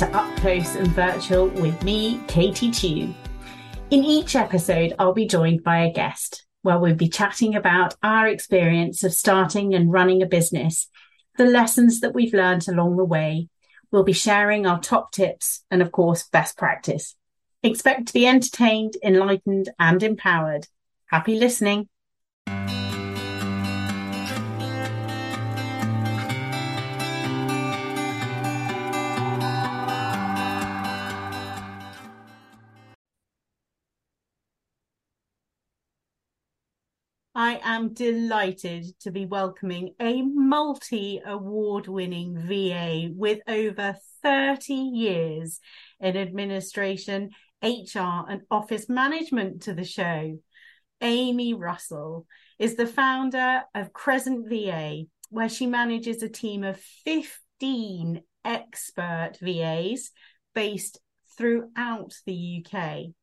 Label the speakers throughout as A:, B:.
A: to Up Close and Virtual with me, Katie Tew. In each episode, I'll be joined by a guest where we'll be chatting about our experience of starting and running a business, the lessons that we've learned along the way. We'll be sharing our top tips and, of course, best practice. Expect to be entertained, enlightened, and empowered. Happy listening. I am delighted to be welcoming a multi award winning VA with over 30 years in administration, HR, and office management to the show. Amy Russell is the founder of Crescent VA, where she manages a team of 15 expert VAs based throughout the UK.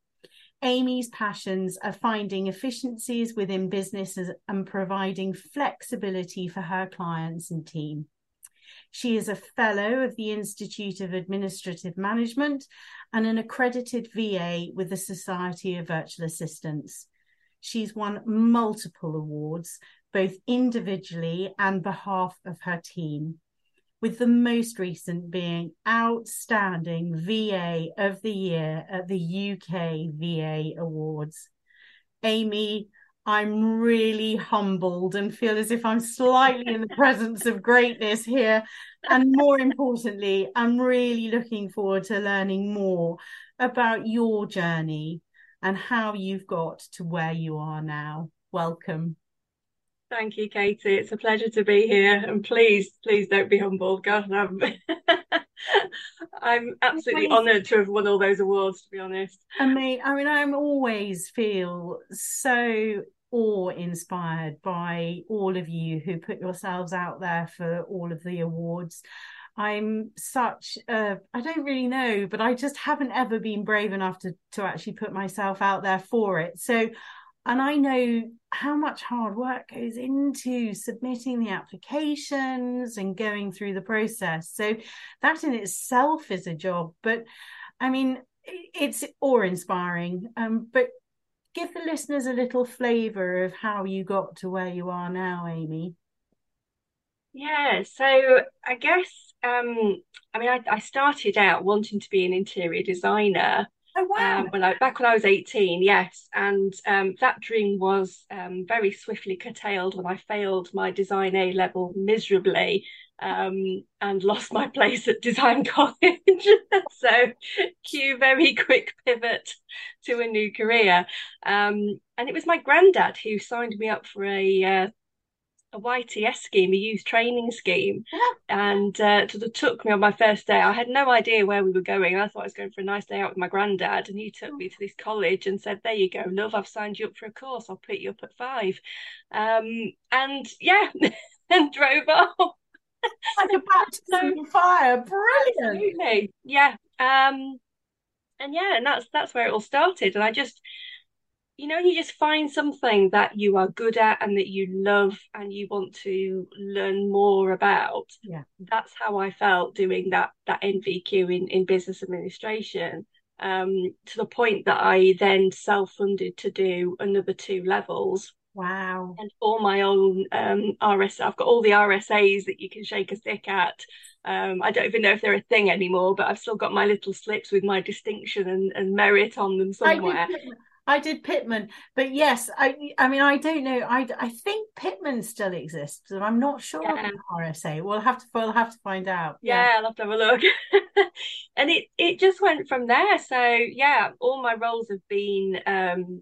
A: Amy's passions are finding efficiencies within businesses and providing flexibility for her clients and team. She is a fellow of the Institute of Administrative Management and an accredited VA with the Society of Virtual Assistants. She's won multiple awards, both individually and behalf of her team with the most recent being Outstanding VA of the Year at the UK VA Awards. Amy, I'm really humbled and feel as if I'm slightly in the presence of greatness here. And more importantly, I'm really looking forward to learning more about your journey and how you've got to where you are now. Welcome.
B: Thank you, Katie. It's a pleasure to be here. And please, please don't be humbled. God, I'm, um, I'm absolutely honoured to have won all those awards, to be honest.
A: I mean, I mean, I'm always feel so awe inspired by all of you who put yourselves out there for all of the awards. I'm such a I don't really know, but I just haven't ever been brave enough to to actually put myself out there for it. So and I know how much hard work goes into submitting the applications and going through the process. So that in itself is a job. But I mean, it's awe inspiring. Um, but give the listeners a little flavour of how you got to where you are now, Amy.
B: Yeah, so I guess um, I mean I, I started out wanting to be an interior designer
A: Oh wow!
B: Um, when I back when I was eighteen, yes, and um, that dream was um, very swiftly curtailed when I failed my design A level miserably um, and lost my place at design college. so, cue very quick pivot to a new career. Um, and it was my granddad who signed me up for a uh, a YTS scheme, a youth training scheme, and uh, sort of took me on my first day. I had no idea where we were going. I thought I was going for a nice day out with my granddad, and he took me to this college and said, "There you go, love. I've signed you up for a course. I'll put you up at five. Um, and yeah, and drove off.
A: like a baptism of fire. Brilliant.
B: Absolutely. Yeah. Um, and yeah, and that's that's where it all started. And I just you know, you just find something that you are good at and that you love and you want to learn more about.
A: Yeah.
B: That's how I felt doing that that NVQ in, in business administration. Um, to the point that I then self-funded to do another two levels.
A: Wow.
B: And all my own um RS I've got all the RSAs that you can shake a stick at. Um, I don't even know if they're a thing anymore, but I've still got my little slips with my distinction and, and merit on them somewhere.
A: I did Pitman, but yes, I I mean I don't know. I I think Pitman still exists, and I'm not sure yeah. about RSA. We'll have to we'll have to find out.
B: Yeah, yeah I'll have to have a look. and it it just went from there. So yeah, all my roles have been um,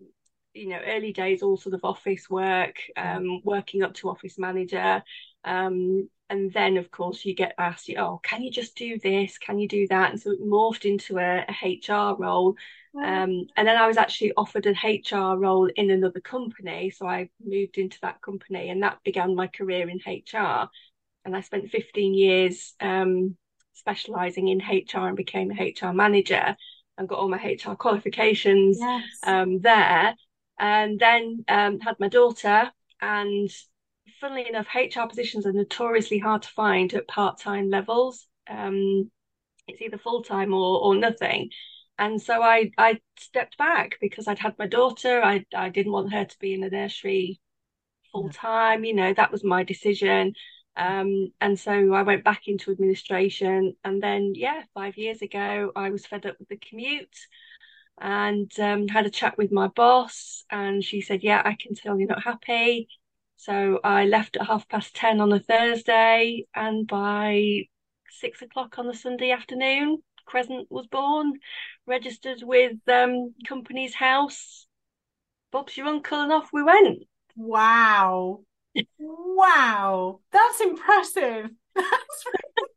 B: you know, early days all sort of office work, um, working up to office manager. Um, and then of course you get asked, oh, can you just do this? Can you do that? And so it morphed into a, a HR role um, and then I was actually offered an HR role in another company. So I moved into that company and that began my career in HR. And I spent 15 years um, specializing in HR and became a HR manager and got all my HR qualifications yes. um, there. And then um, had my daughter. And funnily enough, HR positions are notoriously hard to find at part time levels. Um, it's either full time or or nothing. And so I I stepped back because I'd had my daughter. I I didn't want her to be in a nursery full time. You know, that was my decision. Um, and so I went back into administration. And then, yeah, five years ago, I was fed up with the commute and um, had a chat with my boss. And she said, Yeah, I can tell you're not happy. So I left at half past 10 on a Thursday. And by six o'clock on the Sunday afternoon, Crescent was born, registered with um, Companies House. Bob's your uncle, and off we went.
A: Wow. wow. That's impressive. That's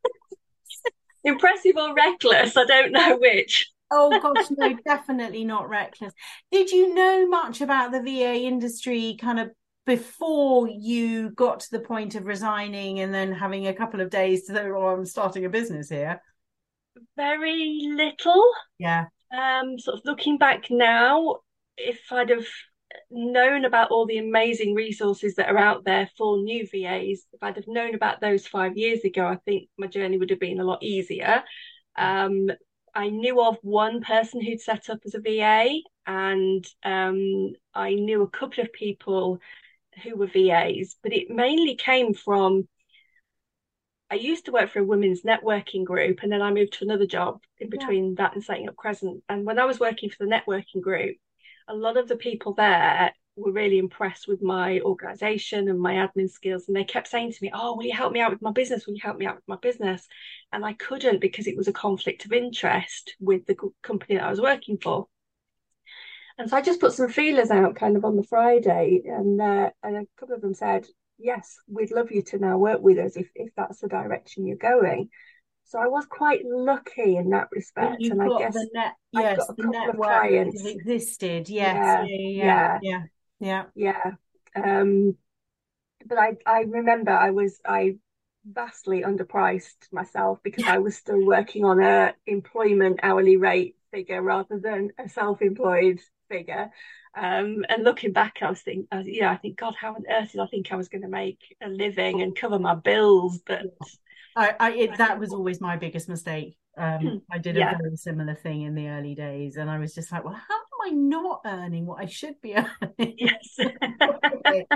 B: impressive or reckless. I don't know which.
A: oh gosh, no, definitely not reckless. Did you know much about the VA industry kind of before you got to the point of resigning and then having a couple of days to say, oh, I'm starting a business here?
B: Very little.
A: Yeah.
B: Um, sort of looking back now, if I'd have known about all the amazing resources that are out there for new VAs, if I'd have known about those five years ago, I think my journey would have been a lot easier. Um, I knew of one person who'd set up as a VA, and um, I knew a couple of people who were VAs, but it mainly came from. I used to work for a women's networking group, and then I moved to another job in between yeah. that and setting up Crescent. And when I was working for the networking group, a lot of the people there were really impressed with my organization and my admin skills. And they kept saying to me, Oh, will you help me out with my business? Will you help me out with my business? And I couldn't because it was a conflict of interest with the company that I was working for. And so I just put some feelers out kind of on the Friday, and, uh, and a couple of them said, Yes, we'd love you to now work with us if, if that's the direction you're going. So I was quite lucky in that respect.
A: And I guess the net, yes, got a the couple of clients existed. Yes. Yeah. Yeah. Yeah. Yeah.
B: Yeah. yeah. Um, but I, I remember I was, I vastly underpriced myself because I was still working on a employment hourly rate figure rather than a self-employed figure. Um, and looking back, I was thinking, uh, yeah, I think, God, how on earth did I think I was going to make a living and cover my bills? But
A: I, I it, that was always my biggest mistake. Um, hmm. I did a yeah. very similar thing in the early days, and I was just like, well, how am I not earning what I should be earning? Yes.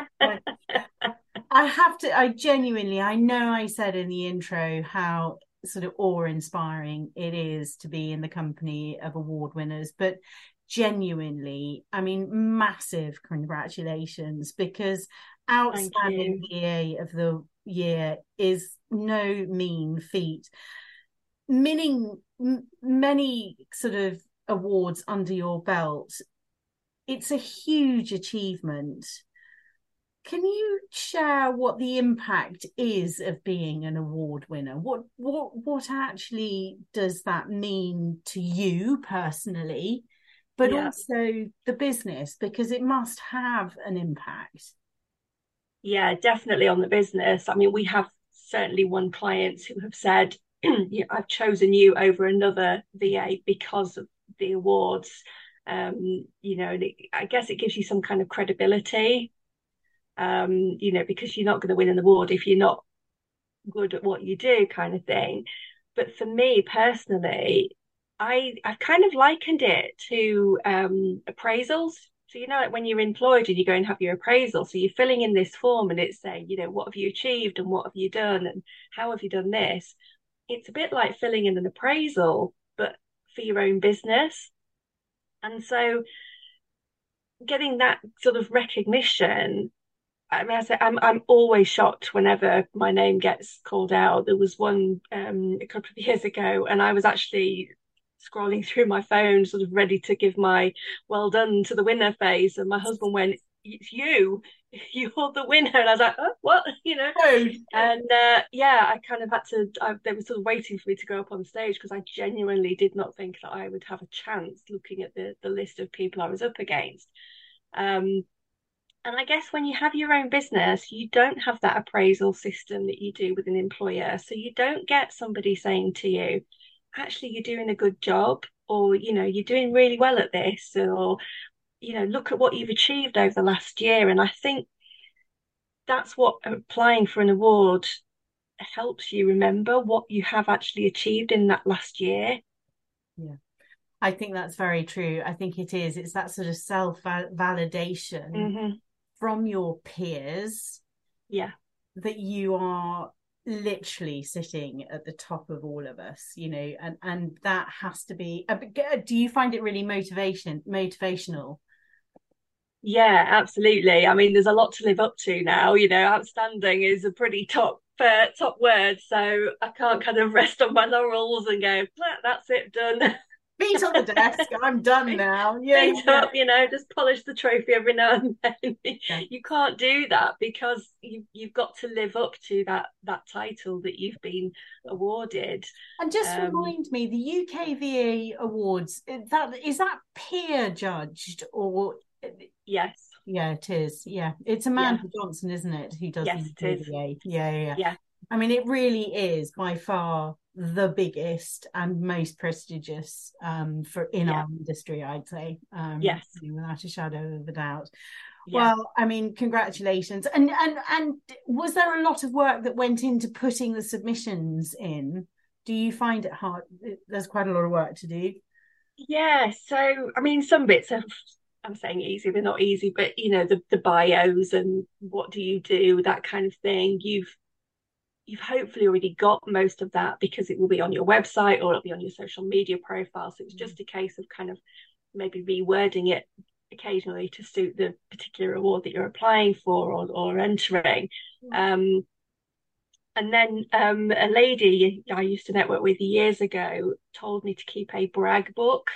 A: I have to. I genuinely. I know I said in the intro how sort of awe-inspiring it is to be in the company of award winners, but genuinely, I mean, massive congratulations because outstanding VA of the year is no mean feat. Meaning many sort of awards under your belt, it's a huge achievement. Can you share what the impact is of being an award winner? What what what actually does that mean to you personally, but yeah. also the business because it must have an impact.
B: Yeah, definitely on the business. I mean, we have certainly won clients who have said, I've chosen you over another VA because of the awards. Um, you know, it, I guess it gives you some kind of credibility. Um, you know, because you're not going to win an award if you're not good at what you do, kind of thing. But for me personally, I I've kind of likened it to um, appraisals. So, you know, like when you're employed and you go and have your appraisal, so you're filling in this form and it's saying, you know, what have you achieved and what have you done and how have you done this? It's a bit like filling in an appraisal, but for your own business. And so getting that sort of recognition, I mean, I say I'm I'm always shocked whenever my name gets called out. There was one um, a couple of years ago, and I was actually scrolling through my phone, sort of ready to give my well done to the winner face. And my husband went, It's you, you're the winner. And I was like, oh, What? You know? Oh. And uh, yeah, I kind of had to, I, they were sort of waiting for me to go up on stage because I genuinely did not think that I would have a chance looking at the, the list of people I was up against. Um, and I guess when you have your own business, you don't have that appraisal system that you do with an employer. So you don't get somebody saying to you, actually you're doing a good job or you know you're doing really well at this or you know look at what you've achieved over the last year and i think that's what applying for an award helps you remember what you have actually achieved in that last year.
A: Yeah. I think that's very true. I think it is. It's that sort of self validation
B: mm-hmm.
A: from your peers.
B: Yeah.
A: That you are literally sitting at the top of all of us you know and and that has to be do you find it really motivation motivational?
B: Yeah absolutely. I mean there's a lot to live up to now you know outstanding is a pretty top uh, top word so i can't kind of rest on my laurels and go that's it done
A: feet on the desk. I'm done now. Yeah,
B: feet yeah. up, you know, just polish the trophy every now and then. You can't do that because you you've got to live up to that that title that you've been awarded.
A: And just um, remind me, the UK VA Awards that is that peer judged or
B: yes.
A: Yeah, it is. Yeah, it's Amanda yeah. Johnson, isn't it, who does
B: yes,
A: the VA? Yeah, yeah,
B: yeah.
A: I mean, it really is by far the biggest and most prestigious um, for in yeah. our industry, I'd say. Um,
B: yes,
A: without a shadow of a doubt. Yeah. Well, I mean, congratulations. And and and was there a lot of work that went into putting the submissions in? Do you find it hard? There's quite a lot of work to do.
B: Yeah. So, I mean, some bits are. I'm saying easy, they're not easy, but you know, the the bios and what do you do, that kind of thing. You've you've hopefully already got most of that because it will be on your website or it'll be on your social media profile. So it's just a case of kind of maybe rewording it occasionally to suit the particular award that you're applying for or, or entering. Um, and then um, a lady I used to network with years ago told me to keep a brag book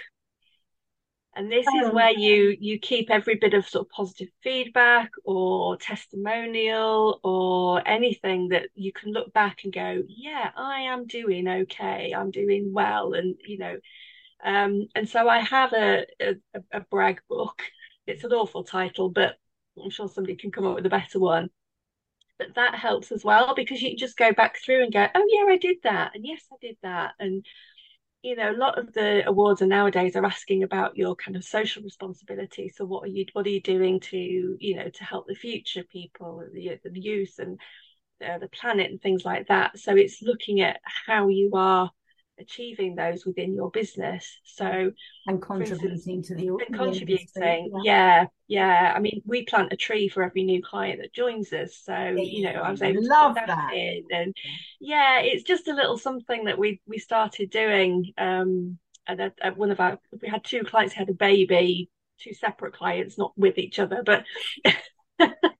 B: and this is oh, where you you keep every bit of sort of positive feedback or testimonial or anything that you can look back and go yeah i am doing okay. I'm doing well. And you know um, and so i have a, a, a brag book. It's an awful title but i'm sure somebody can come up with a better one. But that helps as well because you just go back through and go oh yeah i did that. And yes i did that. And you know, a lot of the awards are nowadays are asking about your kind of social responsibility. So what are you what are you doing to, you know, to help the future people, the, the youth and uh, the planet and things like that. So it's looking at how you are achieving those within your business. So
A: and contributing instance, to the
B: and contributing, yeah. yeah, I mean, we plant a tree for every new client that joins us. So yeah, you know, I was able to love that, and yeah, it's just a little something that we we started doing. Um, and at, at one of our, we had two clients who had a baby, two separate clients, not with each other, but.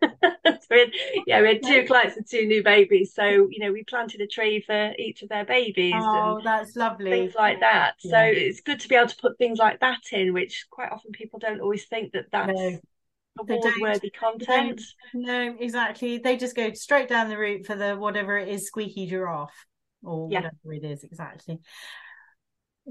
B: we had, yeah, we had two clients and two new babies. So you know, we planted a tree for each of their babies.
A: Oh, that's lovely.
B: Things like that. Yeah. So it's good to be able to put things like that in, which quite often people don't always think that that's. No. Award-worthy content.
A: No, exactly. They just go straight down the route for the whatever it is, squeaky giraffe or yeah. whatever it is exactly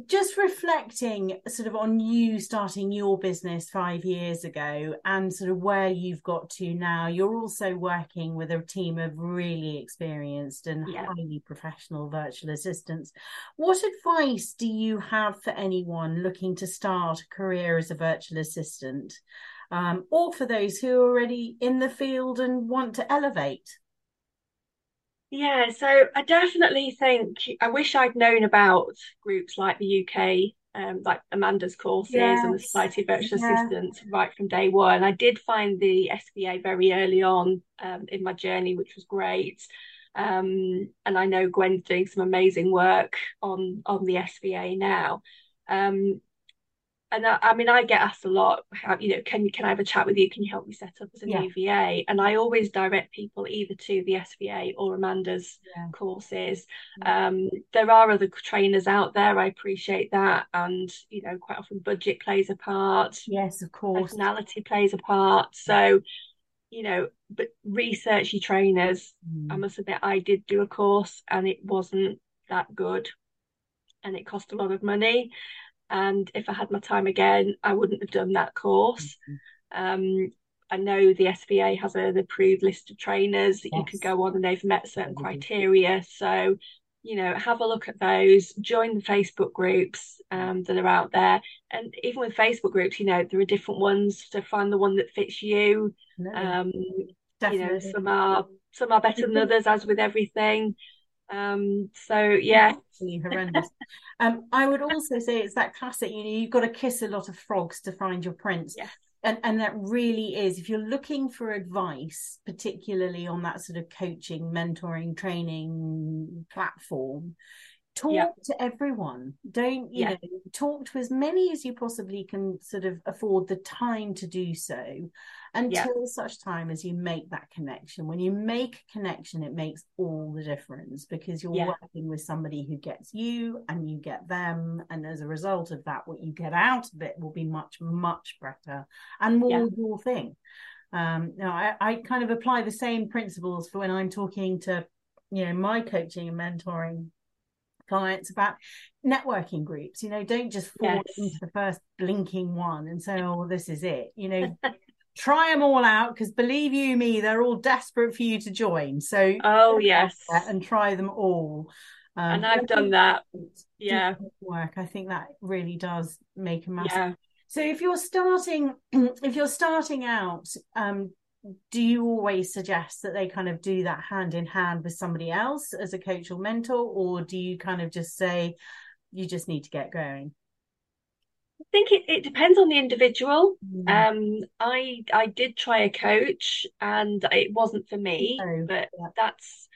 A: just reflecting sort of on you starting your business five years ago and sort of where you've got to now you're also working with a team of really experienced and yeah. highly professional virtual assistants what advice do you have for anyone looking to start a career as a virtual assistant um, or for those who are already in the field and want to elevate
B: yeah, so I definitely think I wish I'd known about groups like the UK, um, like Amanda's courses yes. and the Society of Virtual yeah. Assistants right from day one. I did find the SVA very early on um, in my journey, which was great. Um, and I know Gwen's doing some amazing work on on the SVA now. Um, and I, I, mean, I get asked a lot, you know, can can I have a chat with you? Can you help me set up as a yeah. And I always direct people either to the SVA or Amanda's yeah. courses. Yeah. Um, there are other trainers out there. I appreciate that, and you know, quite often budget plays a part.
A: Yes, of course.
B: Personality plays a part. So, you know, but researchy trainers. Mm. I must admit, I did do a course, and it wasn't that good, and it cost a lot of money and if I had my time again, I wouldn't have done that course. Mm-hmm. Um, I know the SVA has an approved list of trainers that yes. you could go on and they've met certain mm-hmm. criteria. So, you know, have a look at those, join the Facebook groups um, that are out there. And even with Facebook groups, you know, there are different ones to find the one that fits you. No, um, you know, some are some are better than others, as with everything. Um, so yeah,
A: absolutely horrendous. um, I would also say it's that classic. You know, you've got to kiss a lot of frogs to find your prince.
B: Yeah.
A: And, and that really is if you're looking for advice particularly on that sort of coaching mentoring training platform talk yeah. to everyone don't you yeah. know talk to as many as you possibly can sort of afford the time to do so until yeah. such time as you make that connection when you make a connection it makes all the difference because you're working with somebody who gets you and you get them and as a result of that what you get out of it will be much much better and more your thing um now I, I kind of apply the same principles for when i'm talking to you know my coaching and mentoring clients about networking groups you know don't just fall yes. into the first blinking one and say oh this is it you know. Try them all out because believe you me they're all desperate for you to join. So
B: oh yes.
A: and try them all.
B: Um, and i've done that. yeah.
A: work. I think that really does make a massive yeah. so if you're starting if you're starting out um do you always suggest that they kind of do that hand in hand with somebody else as a coach or mentor or do you kind of just say you just need to get going
B: I think it, it depends on the individual. Mm. Um, I I did try a coach and it wasn't for me, oh, but yeah. that's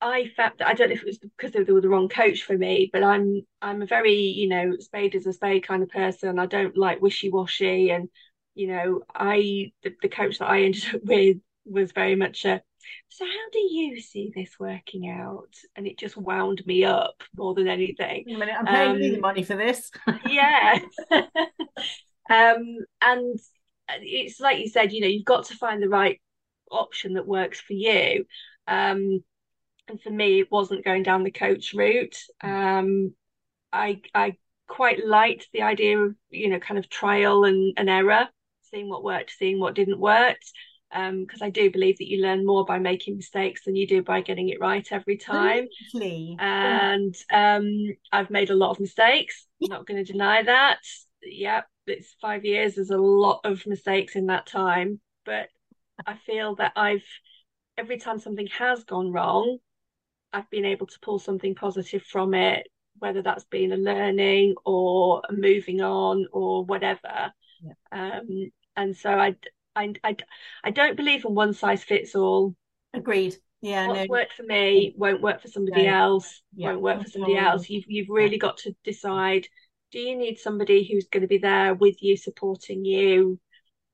B: I felt I don't know if it was because they were the wrong coach for me, but I'm I'm a very you know spade is a spade kind of person. I don't like wishy washy, and you know, I the, the coach that I ended up with was very much a so how do you see this working out? And it just wound me up more than anything.
A: A minute, I'm paying um, you the um, money for this.
B: yeah. um, and it's like you said, you know, you've got to find the right option that works for you. Um, and for me, it wasn't going down the coach route. Um, I I quite liked the idea of you know kind of trial and, and error seeing what worked, seeing what didn't work. Because um, I do believe that you learn more by making mistakes than you do by getting it right every time. And um, I've made a lot of mistakes. I'm not going to deny that. Yep, it's five years. There's a lot of mistakes in that time, but I feel that I've every time something has gone wrong, I've been able to pull something positive from it, whether that's been a learning or a moving on or whatever. Yeah. Um, and so I, I, I, I don't believe in one size fits all.
A: Agreed. Yeah,
B: what's no. worked for me won't work for somebody no. else. Yeah. Won't work for somebody else. You've you've really got to decide. Do you need somebody who's going to be there with you, supporting you,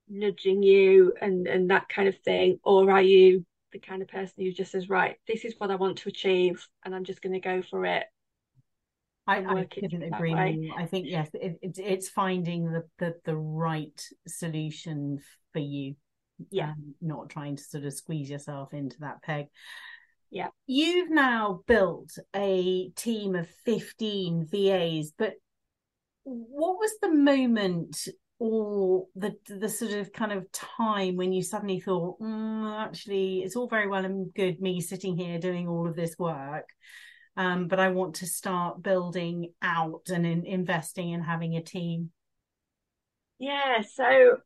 B: nudging you, and and that kind of thing, or are you the kind of person who just says, right, this is what I want to achieve, and I'm just going to go for it,
A: I, I couldn't agree more. I think yes, it, it, it's finding the, the the right solution for you.
B: Yeah, um,
A: not trying to sort of squeeze yourself into that peg.
B: Yeah,
A: you've now built a team of fifteen VAs, but what was the moment or the the sort of kind of time when you suddenly thought, mm, actually, it's all very well and good me sitting here doing all of this work um, but I want to start building out and in, investing in having a team.
B: Yeah, so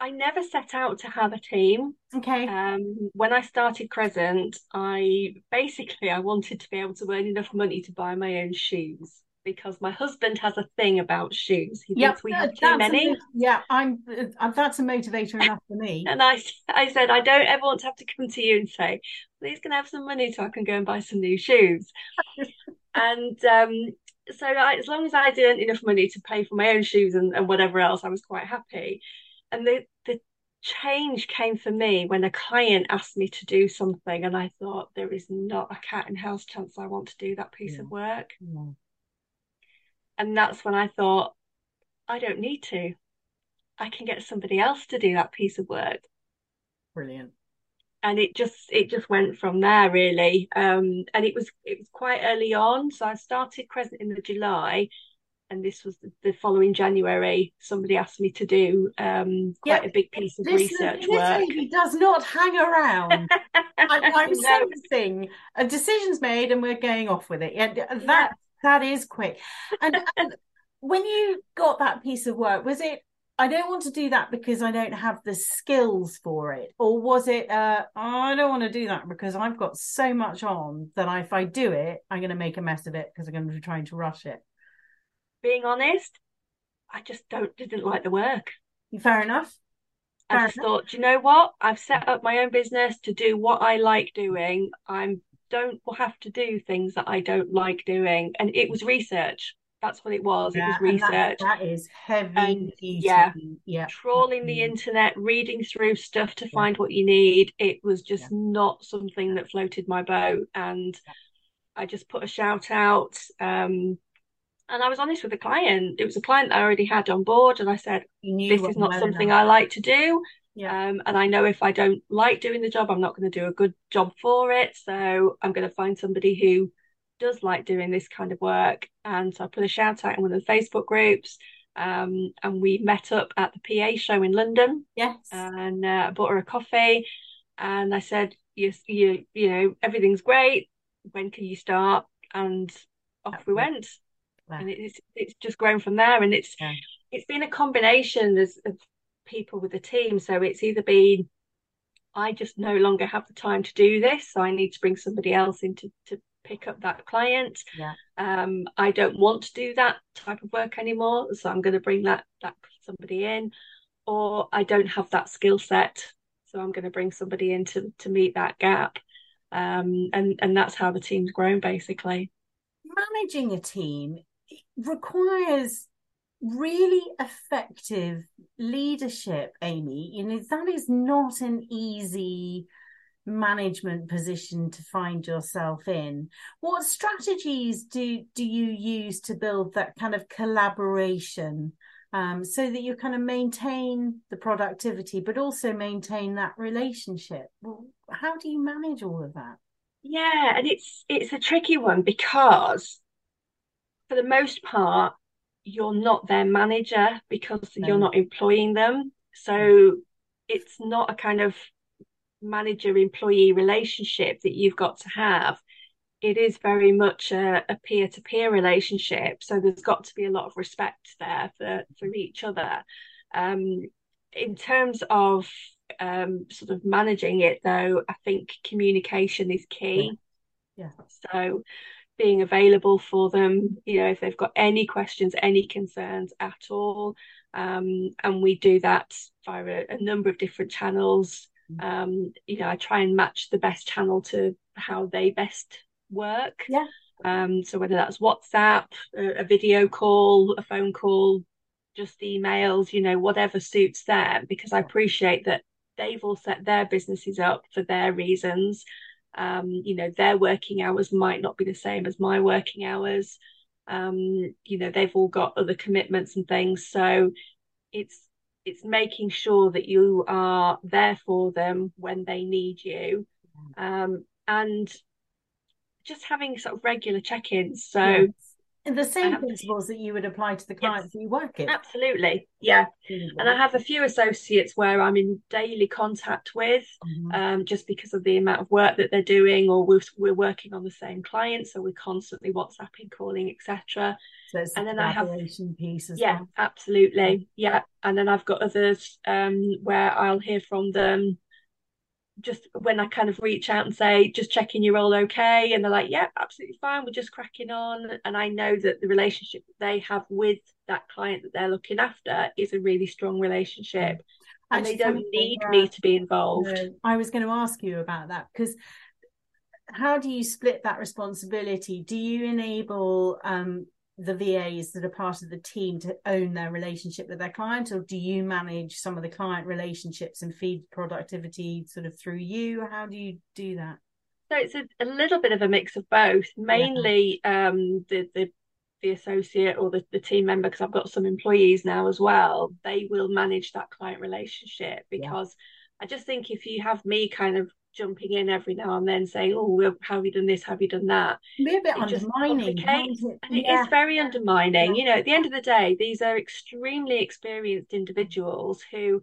B: I never set out to have a team.
A: Okay.
B: Um, when I started Crescent, I basically I wanted to be able to earn enough money to buy my own shoes because my husband has a thing about shoes. He yep, thinks we have too many.
A: A, yeah, I'm. Uh, that's a motivator enough for me.
B: and I, I said, I don't ever want to have to come to you and say, please can I have some money so I can go and buy some new shoes. and um, so I, as long as I didn't enough money to pay for my own shoes and, and whatever else, I was quite happy. And the the change came for me when a client asked me to do something, and I thought there is not a cat in house chance I want to do that piece yeah. of work. Yeah and that's when I thought, I don't need to. I can get somebody else to do that piece of work.
A: Brilliant.
B: And it just it just went from there really. Um, and it was it was quite early on. So I started Crescent in the July and this was the, following January, somebody asked me to do um, quite a big piece of this, research
A: this
B: work.
A: He does not hang around. I, am no. sensing a decision's made and we're going off with it. Yeah, that that is quick. And, and when you got that piece of work, was it I don't want to do that because I don't have the skills for it? Or was it, uh, oh, I don't want to do that because I've got so much on that if I do it, I'm going to make a mess of it because I'm going to be trying to rush it?
B: Being honest, I just don't didn't like the work.
A: Fair enough. Fair
B: I just
A: enough.
B: thought, you know what? I've set up my own business to do what I like doing. I don't have to do things that I don't like doing. And it was research. That's what it was.
A: Yeah,
B: it was research.
A: that is heavy
B: And, yeah,
A: yeah.
B: trawling the internet, reading through stuff to find what you need. It was just not something that floated my boat. And I just put a shout out. Um, and I was honest with the client. It was a client that I already had on board, and I said, "This is not something
A: enough.
B: I like to do."
A: Yeah.
B: Um, and I know if I don't like doing the job, I'm not going to do a good job for it. So I'm going to find somebody who does like doing this kind of work. And so I put a shout out in one of the Facebook groups. Um, and we met up at the PA show in London
A: Yes.
B: and uh, I bought her a coffee. And I said, "Yes, you, you know, everything's great. When can you start?" And off we went.
A: Wow.
B: And it's it's just grown from there. And it's
A: Yeah.
B: it's been a combination of people with the team. So it's either been I just no longer have the time to do this, so I need to bring somebody else in to, to pick up that client.
A: Yeah.
B: Um, I don't want to do that type of work anymore, so I'm going to bring that that somebody in, or I don't have that skill set, so I'm going to bring somebody in to to meet that gap. Um, and and that's how the team's grown basically.
A: Managing a team requires really effective leadership, Amy. You know, that is not an easy management position to find yourself in. What strategies do do you use to build that kind of collaboration um, so that you kind of maintain the productivity, but also maintain that relationship? How do you manage all of that?
B: Yeah, and it's it's a tricky one because for the most part, you're not their manager because
A: No.
B: you're not employing them. So it's not a kind of manager employee relationship that you've got to have. It is very much a, a peer-to-peer relationship. So there's got to be a lot of respect there for, for each other. Um, in terms of um, sort of managing it, though, I think communication is key.
A: Yeah.
B: So being available for them, you know, if they've got any questions, any concerns at all. Um, and we do that via a, a number of different channels. Um, you know, I try and match the best channel to how they best work.
A: Yeah.
B: Um, so whether that's WhatsApp, a, a video call, a phone call, just emails, you know, whatever suits them, because I appreciate that they've all set their businesses up for their reasons. Um, you know, their working hours might not be the same as my working hours. Um, you know, they've all got other commitments and things. So it's it's making sure that you are there for them when they need you. Um, and just having sort of regular check-ins. So
A: Yes. And the same
B: Um,
A: principles that you would apply to the clients that you work with.
B: absolutely, yeah. And I have a few associates where I'm in daily contact with,
A: Mhm.
B: um, just because of the amount of work that they're doing, or we're we're working on the same client, so we're constantly WhatsApping, calling, etc.
A: So
B: and then I have-
A: piece as
B: Yeah,
A: well.
B: absolutely, yeah. And then I've got others um, where I'll hear from them just when I kind of reach out and say, just checking you're all okay, and they're like, yeah, absolutely fine, we're just cracking on. And I know that the relationship that they have with that client that they're looking after is a really strong relationship. And they don't need me to be involved.
A: I was going to ask you about that because how do you split that responsibility? Do you enable um, the VAs that are part of the team to own their relationship with their client, or do you manage some of the client relationships and feed productivity sort of through you? How do you do that?
B: So it's a, a little bit of a mix of both. Mainly um, the the the associate or the, the team member, because I've got some employees now as well, they will manage that client relationship because I just think if you have me kind of jumping in every now and then saying, Oh, well, how have you done this? How have you done that?
A: Be a bit
B: It
A: undermining. it?
B: And it
A: Yeah.
B: is very undermining.
A: Yeah.
B: You know, at the end of the day, these are extremely experienced individuals who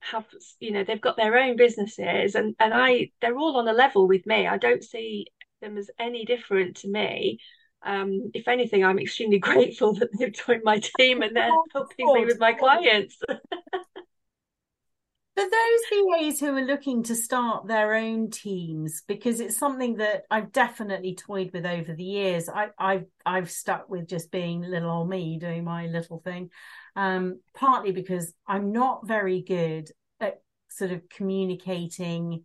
B: have, you know, they've got their own businesses and, and I they're all on a level with me. I don't see them as any different to me. um, if anything, I'm extremely grateful that they've joined my team and they're helping me with my clients.
A: For those VAs who are looking to start their own teams, because it's something that I've definitely toyed with over the years. I, have I've stuck with just being little old me doing my little thing, um, partly because I'm not very good at sort of communicating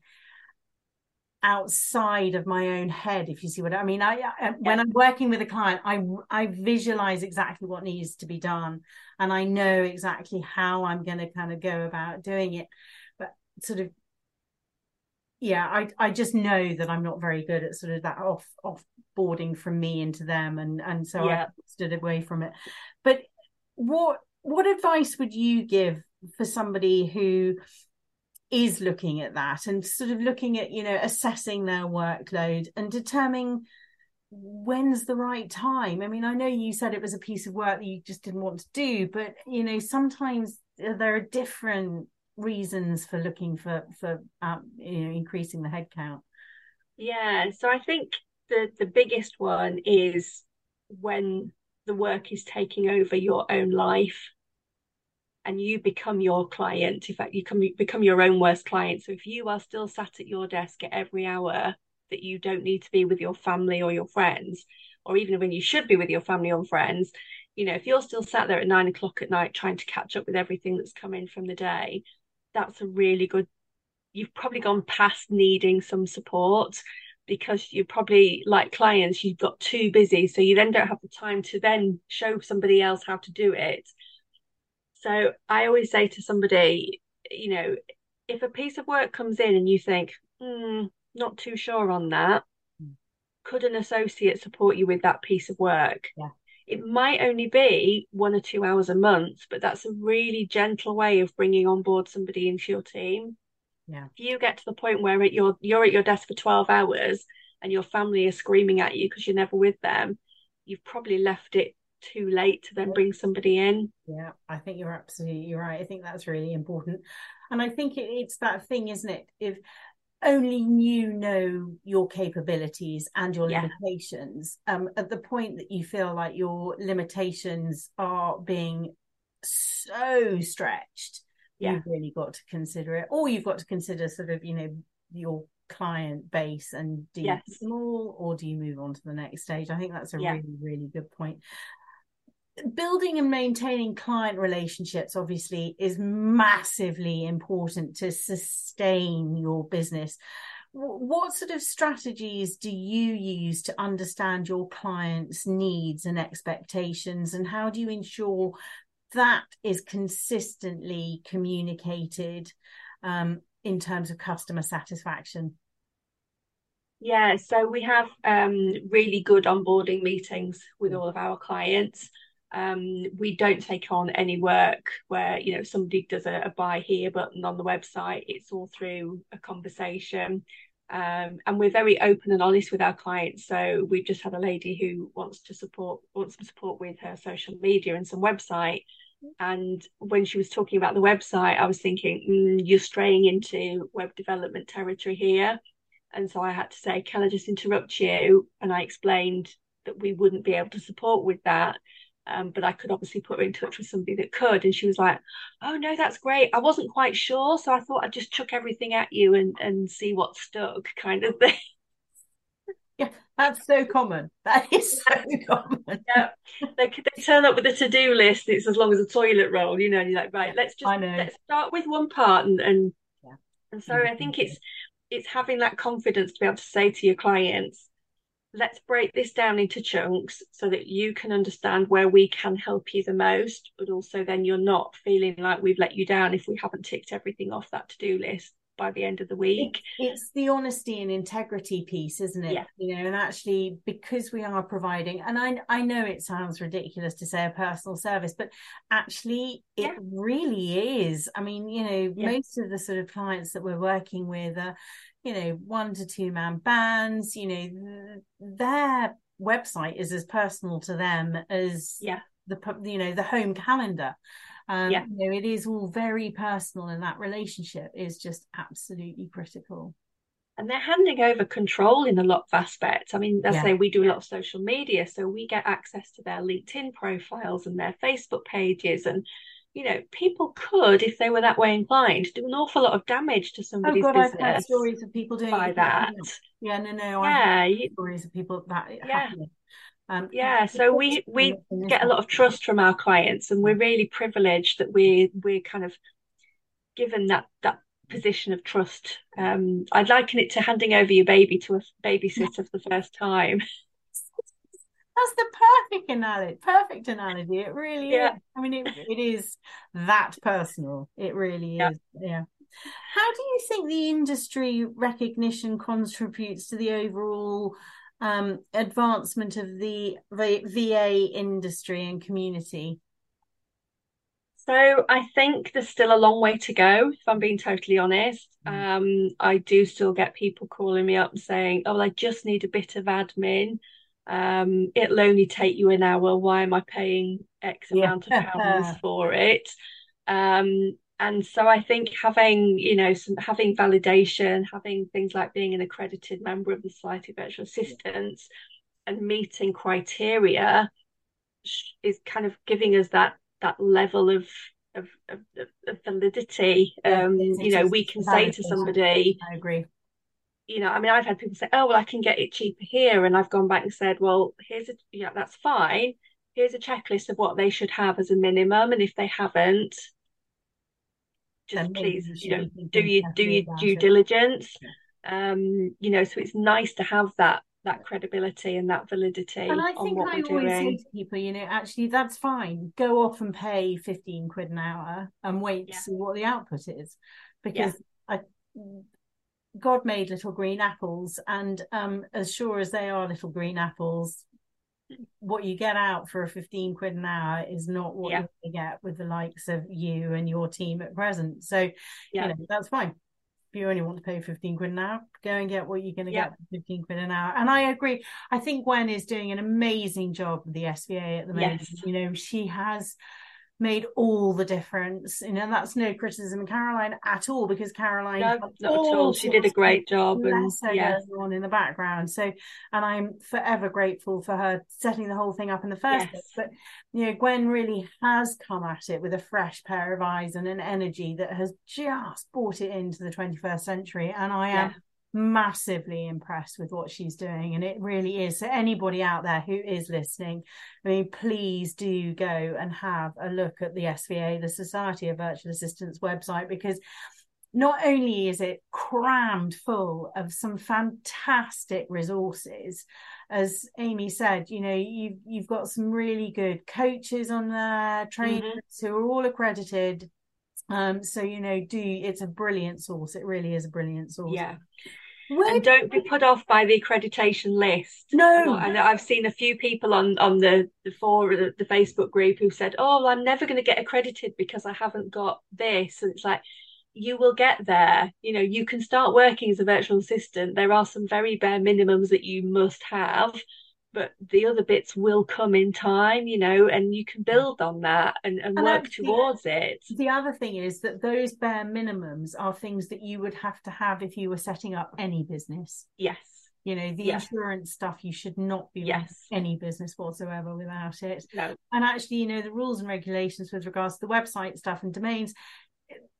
A: outside of my own head if you see what i mean i, I yeah. when i'm working with a client i i visualize exactly what needs to be done and i know exactly how i'm going to kind of go about doing it but sort of yeah i i just know that i'm not very good at sort of that off off boarding from me into them and and so yeah. i stood away from it but what what advice would you give for somebody who is looking at that and sort of looking at you know assessing their workload and determining when's the right time. I mean i know you said it was a piece of work that you just didn't want to do but you know sometimes there are different reasons for looking for for um, you know increasing the headcount.
B: Yeah so i think the the biggest one is when the work is taking over your own life and you become your client. In fact, you can become your own worst client. So if you are still sat at your desk at every hour that you don't need to be with your family or your friends, or even when you should be with your family or friends, you know, if you're still sat there at nine o'clock at night trying to catch up with everything that's come in from the day, that's a really good. You've probably gone past needing some support because you're probably like clients, you've got too busy. So you then don't have the time to then show somebody else how to do it so I always say to somebody, you know, if a piece of work comes in and you think, hmm, not too sure on that, mm. could an associate support you with that piece of work?
A: Yeah.
B: It might only be one or two hours a month, but that's a really gentle way of bringing on board somebody into your team.
A: Yeah.
B: If you get to the point where it, you're you're at your desk for 12 hours and your family is screaming at you because you're never with them, you've probably left it too late to then bring somebody in.
A: Yeah, I think you're absolutely right. I think that's really important. And I think it, it's that thing, isn't it? If only you know your capabilities and your yeah. limitations, um, at the point that you feel like your limitations are being so stretched, yeah. you've really got to consider it. Or you've got to consider sort of, you know, your client base and do yes. you small or do you move on to the next stage? I think that's a yeah. really, really good point building and maintaining client relationships obviously is massively important to sustain your business. What sort of strategies do you use to understand your clients needs and expectations and how do you ensure that is consistently communicated um, in terms of customer satisfaction?
B: Yeah so we have um, really good onboarding meetings with all of our clients um, we don't take on any work where you know somebody does a, a, buy here button on the website. It's all through a conversation, um, and we're very open and honest with our clients. So we've just had a lady who wants to support wants some support with her social media and some website. And when she was talking about the website, I was thinking, mm, you're straying into web development territory here. And so I had to say, can I just interrupt you? And I explained that we wouldn't be able to support with that um, but I could obviously put her in touch with somebody that could. And she was like, "Oh no, that's great. I wasn't quite sure, so I thought I'd just chuck everything at you and and see what stuck," kind of thing.
A: Yeah, that's so common. That is so common.
B: Yeah, they they turn up with a to do list. It's as long as a toilet roll, you know. And you're like, right, let's just let's start with one part and and yeah. and so I think it's it's having that confidence to be able to say to your clients, let's break this down into chunks so that you can understand where we can help you the most, but also then you're not feeling like we've let you down if we haven't ticked everything off that to do list by the end of the week.
A: It's the honesty and integrity piece, isn't it?
B: Yeah.
A: You know, and actually because we are providing, and I I know it sounds ridiculous to say a personal service, but actually it yeah. really is. I mean, you know, yeah. most of the sort of clients that we're working with are you know one to two man bands you know their website is as personal to them as
B: yeah
A: the you know the home calendar um
B: yeah.
A: you know it is all very personal and that relationship is just absolutely critical
B: and they're handing over control in a lot of aspects. I mean, as yeah. Say, we do a lot of social media, so we get access to their LinkedIn profiles and their Facebook pages and you know, people could, if they were that way inclined, do an awful lot of damage to somebody's oh God, business. I've heard
A: stories of people doing
B: by that.
A: Yeah, no, no. Yeah, you, stories of people that
B: yeah. Um, yeah, so we we get a lot of trust from our clients, and we're really privileged that we we're kind of given that that position of trust. Um, I'd liken it to handing over your baby to a babysitter for the first time.
A: That's the perfect analogy. Perfect analogy. It really yeah. is. I mean, it, it is that personal. It really yeah. is. Yeah. How do you think the industry recognition contributes to the overall um, advancement of the, the VA industry and community?
B: So I think there's still a long way to go, if I'm being totally honest. Mm. Um, I do still get people calling me up and saying, "Oh, well, I just need a bit of admin. Um, it'll only take you an hour. Why am I paying X amount yeah. of pounds for it?" Um, and so I think having, you know, some having validation, having things like being an accredited member of the Society of Virtual Assistants, and meeting criteria is kind of giving us that that level of of, of, of validity. Yeah, um, you know, we can say to somebody,
A: I agree.
B: You know, I mean, I've had people say, "Oh, well, I can get it cheaper here," and I've gone back and said, "Well, here's a yeah, that's fine. Here's a checklist of what they should have as a minimum, and if they haven't, just please, you know, do you do your due it. diligence." Yeah. Um, you know, so it's nice to have that that credibility and that validity.
A: And I think I always doing. say to people, you know, actually that's fine. Go off and pay 15 quid an hour and wait yeah. to see what the output is. Because yeah. I God made little green apples, and um, as sure as they are little green apples, what you get out for a 15 quid an hour is not what yeah. you get with the likes of you and your team at Crescent. So, yeah. you know, that's fine if you only want to pay 15 quid an hour, go and get what you're going to yeah. get for 15 quid an hour. And I agree. I think Gwen is doing an amazing job with the SVA at the moment. Yes. You know, she has made all the difference. You know, that's no criticism of Caroline at all because Caroline
B: no, not at all. She did a great job and yeah.
A: on in the background. So and I'm forever grateful for her setting the whole thing up in the first yes. place. But you know, Gwen really has come at it with a fresh pair of eyes and an energy that has just brought it into the 21st century. And I am massively impressed with what she's doing and it really is so anybody out there who is listening i mean please do go and have a look at the sva the society of virtual assistants website because not only is it crammed full of some fantastic resources as amy said you know you've you've got some really good coaches on there trainers mm-hmm. who are all accredited um so you know do it's a brilliant source it really is a brilliant source
B: yeah where and don't be put off by the accreditation list.
A: No,
B: and I've seen a few people on on the the for the, the Facebook group who said, "Oh, I'm never going to get accredited because I haven't got this." And it's like you will get there. You know, you can start working as a virtual assistant. There are some very bare minimums that you must have, but the other bits will come in time, you know, and you can build on that and, and, and work towards it.
A: The other thing is that those bare minimums are things that you would have to have if you were setting up any business.
B: Yes.
A: You know, the yes. insurance stuff, you should not be yes. any business whatsoever without it.
B: No.
A: And actually, you know, the rules and regulations with regards to the website stuff and domains,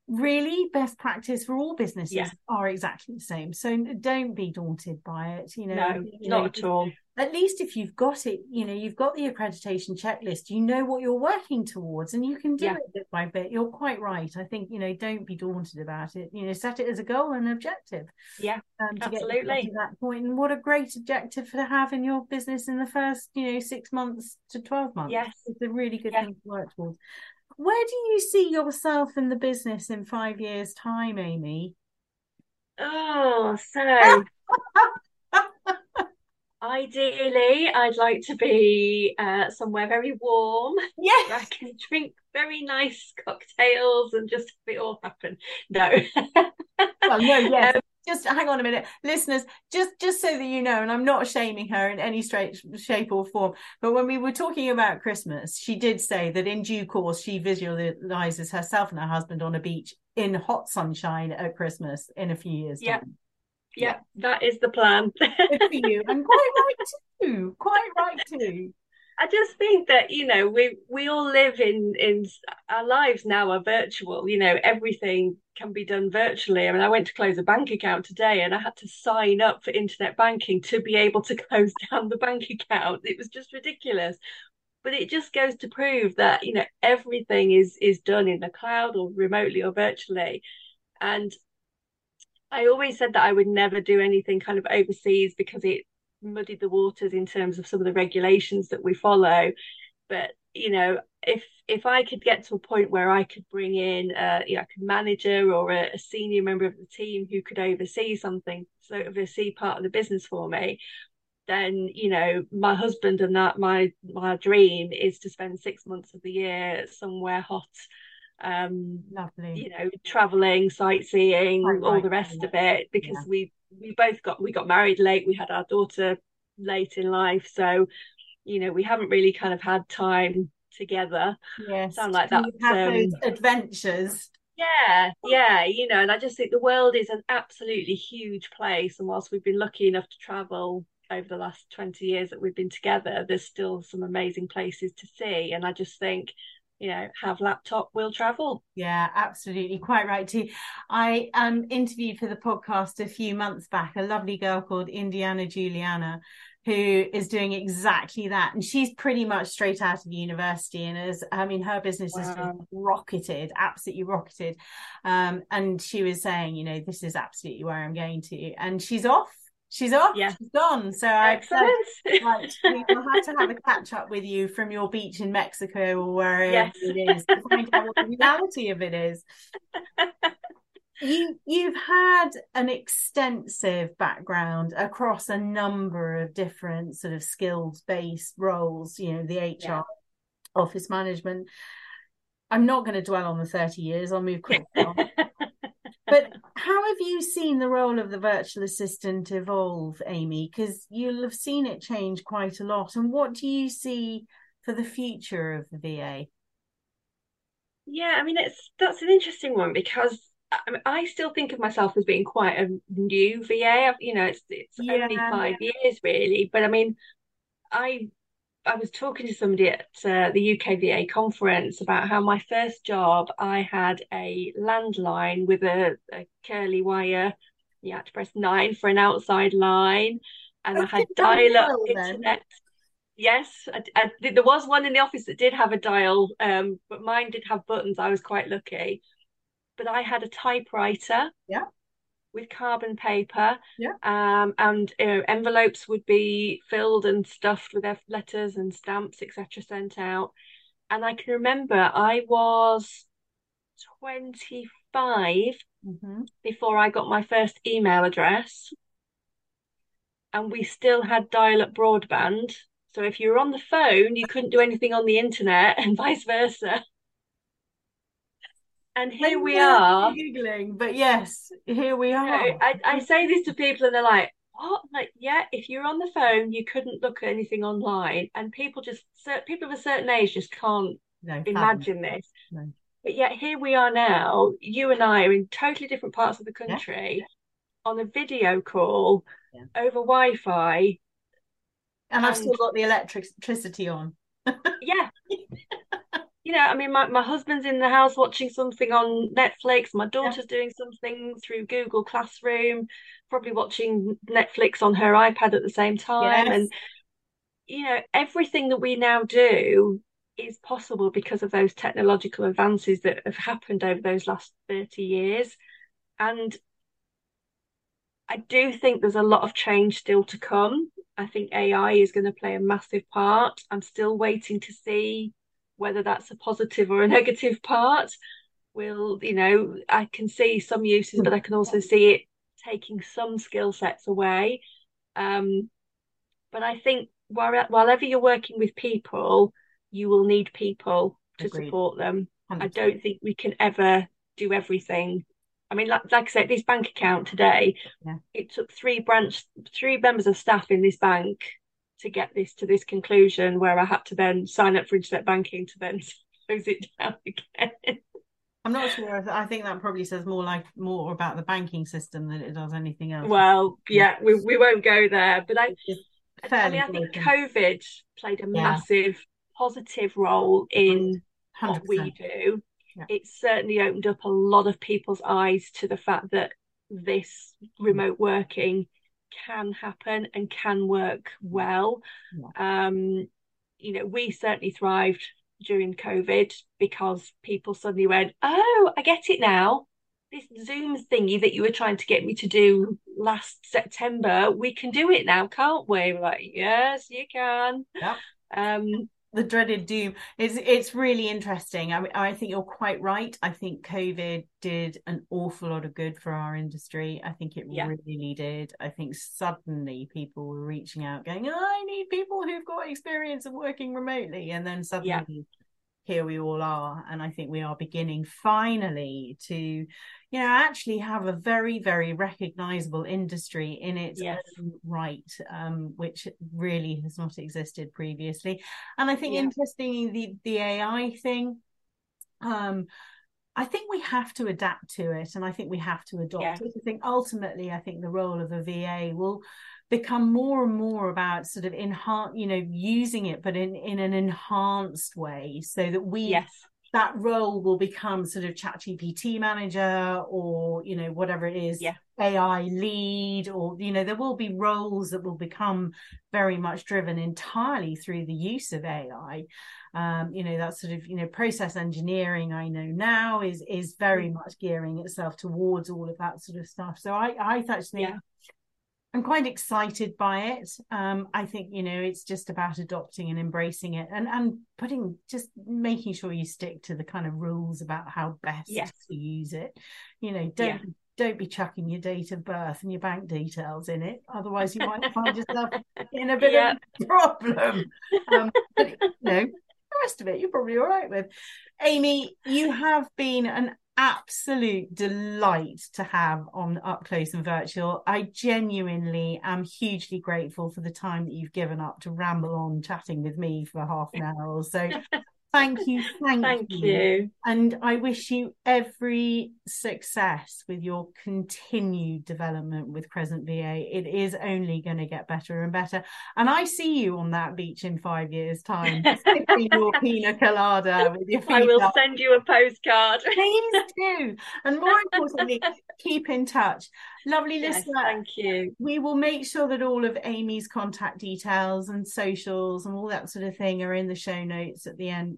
A: really best practice for all businesses yeah. are exactly the same. So don't be daunted by it you know
B: no
A: you
B: not know, at all.
A: at least if you've got it you know you've got the accreditation checklist you know what you're working towards and you can do yeah. it bit by bit. You're quite right. I think you know don't be daunted about it. You know set it as a goal and objective
B: yeah um, to absolutely. get
A: to that point. And what a great objective to have in your business in the first you know six months to 12 months.
B: Yes.
A: It's a really good yes. thing to work towards where do you see yourself in the business in five years' time, Amy?
B: Oh, so ideally, I'd like to be uh, somewhere very warm.
A: Yes,
B: I can drink very nice cocktails and just have it all happen. No.
A: well, no, yes. Um, just hang on a minute listeners just just so that you know and i'm not shaming her in any straight shape or form but when we were talking about christmas she did say that in due course she visualizes herself and her husband on a beach in hot sunshine at christmas in a few years
B: yeah
A: time.
B: yeah, that is the plan.
A: Good for you, and quite right too. Quite right too.
B: I just think that you know we we all live in in our lives now are virtual. You know everything can be done virtually. I mean, I went to close a bank account today, and I had to sign up for internet banking to be able to close down the bank account. It was just ridiculous. But it just goes to prove that you know everything is is done in the cloud or remotely or virtually, and I always said that I would never do anything kind of overseas because it muddied the waters in terms of some of the regulations that we follow. But you know, if if I could get to a point where I could bring in a, you know, like a manager or a, a senior member of the team who could oversee something, so oversee part of the business for me, then you know my husband and that my my dream is to spend six months of the year somewhere hot um
A: lovely.
B: you know traveling sightseeing right, all right, the rest of it because yeah. we we both got we got married late. We had our daughter late in life. So you know we haven't really kind of had time together.
A: Yes.
B: Sound like that
A: have um, those adventures?
B: Yeah yeah you know and i just think the world is an absolutely huge place. And whilst we've been lucky enough to travel over the last 20 years that we've been together there's still some amazing places to see. And i just think you know have laptop will travel.
A: Yeah absolutely quite right too. I um interviewed for the podcast a few months back a lovely girl called indiana juliana who is doing exactly that and she's pretty much straight out of university and as i mean her business wow. has rocketed absolutely rocketed. Um and she was saying you know this is absolutely where i'm going to and she's off She's off. Yeah. She's gone. So I said, right, we'll have to have a catch up with you from your beach in Mexico or wherever yes. it is to find out what the reality of it is. You you've had an extensive background across a number of different sort of skills based roles. You know, the HR, yeah. office management. I'm not going to dwell on the 30 years. I'll move quickly on but how have you seen the role of the virtual assistant evolve, Amy? Because you'll have seen it change quite a lot. And what do you see for the future of the VA?
B: Yeah, I mean, it's that's an interesting one because I, mean, I still think of myself as being quite a new VA. You know, it's it's yeah. only five years really, but I mean, I I was talking to somebody at uh, the UKVA conference about how my first job I had a landline with a, a curly wire. You had to press nine for an outside line, and I, I had dial-up internet. Yes, I, I, there was one in the office that did have a dial, um, but mine did have buttons. I was quite lucky. But I had a typewriter.
A: Yeah
B: with carbon paper.
A: Yeah.
B: Um, and uh, envelopes would be filled and stuffed with letters and stamps, etc., sent out. And I can remember I was 25 mm-hmm. before I got my first email address. And we still had dial up broadband. So if you were on the phone, you couldn't do anything on the internet and vice versa. And here we are.
A: giggling but yes, here we are.
B: I, I say this to people and they're like, what? Like, yeah, if you're on the phone, you couldn't look at anything online. And people just, people of a certain age just can't no, imagine this. No. But yet here we are now, you and I are in totally different parts of the country yeah. on a video call yeah. over Wi Fi.
A: And, and I've still got the electricity on.
B: yeah. You know, I mean, my, my husband's in the house watching something on Netflix. My daughter's yeah. doing something through Google Classroom, probably watching Netflix on her iPad at the same time. Yes. And, you know, everything that we now do is possible because of those technological advances that have happened over those last 30 years. And I do think there's a lot of change still to come. I think AI is going to play a massive part. I'm still waiting to see whether that's a positive or a negative part will you know i can see some uses but i can also see it taking some skill sets away um, but i think while, while you're working with people you will need people to Agreed. support them 100%. i don't think we can ever do everything I mean, like, like I said, this bank account today, yeah. it took three branch, three members of staff in this bank to get this to this conclusion where I had to then sign up for internet banking to then close it down again.
A: I'm not sure. I think that probably says more like more about the banking system than it does anything else.
B: Well, yeah, we, we won't go there. But I, I mean, I think COVID played a yeah. massive positive role in 100%. what we do. Yeah. It certainly opened up a lot of people's eyes to the fact that this remote working can happen and can work well. Yeah. Um, you know, we certainly thrived during COVID because people suddenly went, Oh, I get it now. This Zoom thingy that you were trying to get me to do last September, we can do it now, can't we? We're like, yes, you can.
A: Yeah. Um, the dreaded doom. It's it's really interesting. I, I think you're quite right. I think covid did an awful lot of good for our industry. I think it yeah. really did. I think suddenly people were reaching out going oh, i need people who've got experience of working remotely and then suddenly yeah here we all are and i think we are beginning finally to you know actually have a very very recognizable industry in its yes. own right um, which really has not existed previously and i think yeah. interestingly the the ai thing um, I think we have to adapt to it and I think we have to adopt yeah. it. I think ultimately, I think the role of a VA will become more and more about sort of enhance, you know, using it, but in, in an enhanced way so that we,
B: yes.
A: that role will become sort of chat GPT manager or, you know, whatever it is,
B: yeah.
A: AI lead, or, you know, there will be roles that will become very much driven entirely through the use of AI. Um, you know, that sort of, you know, process engineering I know now is, is very mm. much gearing itself towards all of that sort of stuff. So I, I actually yeah I'm quite excited by it. Um, I think you know it's just about adopting and embracing it, and and putting just making sure you stick to the kind of rules about how best
B: yes.
A: to use it. You know, don't yeah. don't be chucking your date of birth and your bank details in it, otherwise you might find yourself in a bit yeah. of a problem. Um, but, you know, the rest of it you're probably all right with. Amy, you have been an absolute delight to have on up close and virtual. I genuinely am hugely grateful for the time that you've given up to ramble on chatting with me for half an hour or so. Thank you. Thank,
B: thank
A: you.
B: you.
A: And I wish you every success with your continued development with Crescent VA. It is only going to get better and better. And I see you on that beach in five years' time, your pina colada with your. I
B: will up. send you a postcard.
A: Please do. And more importantly, keep in touch. Lovely
B: yes,
A: listener.
B: Thank you.
A: We will make sure that all of Amy's contact details and socials and all that sort of thing are in the show notes at the end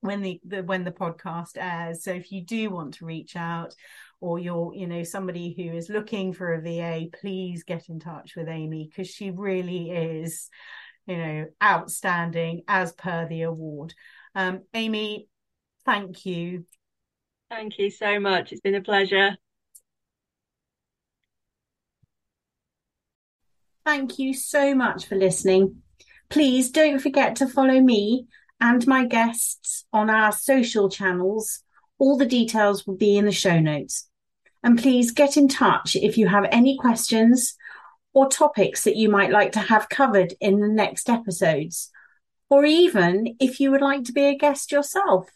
A: when the, the when the podcast airs. So if you do want to reach out or you're you know somebody who is looking for a VA, please get in touch with Amy because she really is you know outstanding as per the award. Um, Amy, thank you.
B: Thank you so much. It's been a pleasure.
A: Thank you so much for listening. Please don't forget to follow me and my guests on our social channels. All the details will be in the show notes. And please get in touch if you have any questions or topics that you might like to have covered in the next episodes, or even if you would like to be a guest yourself.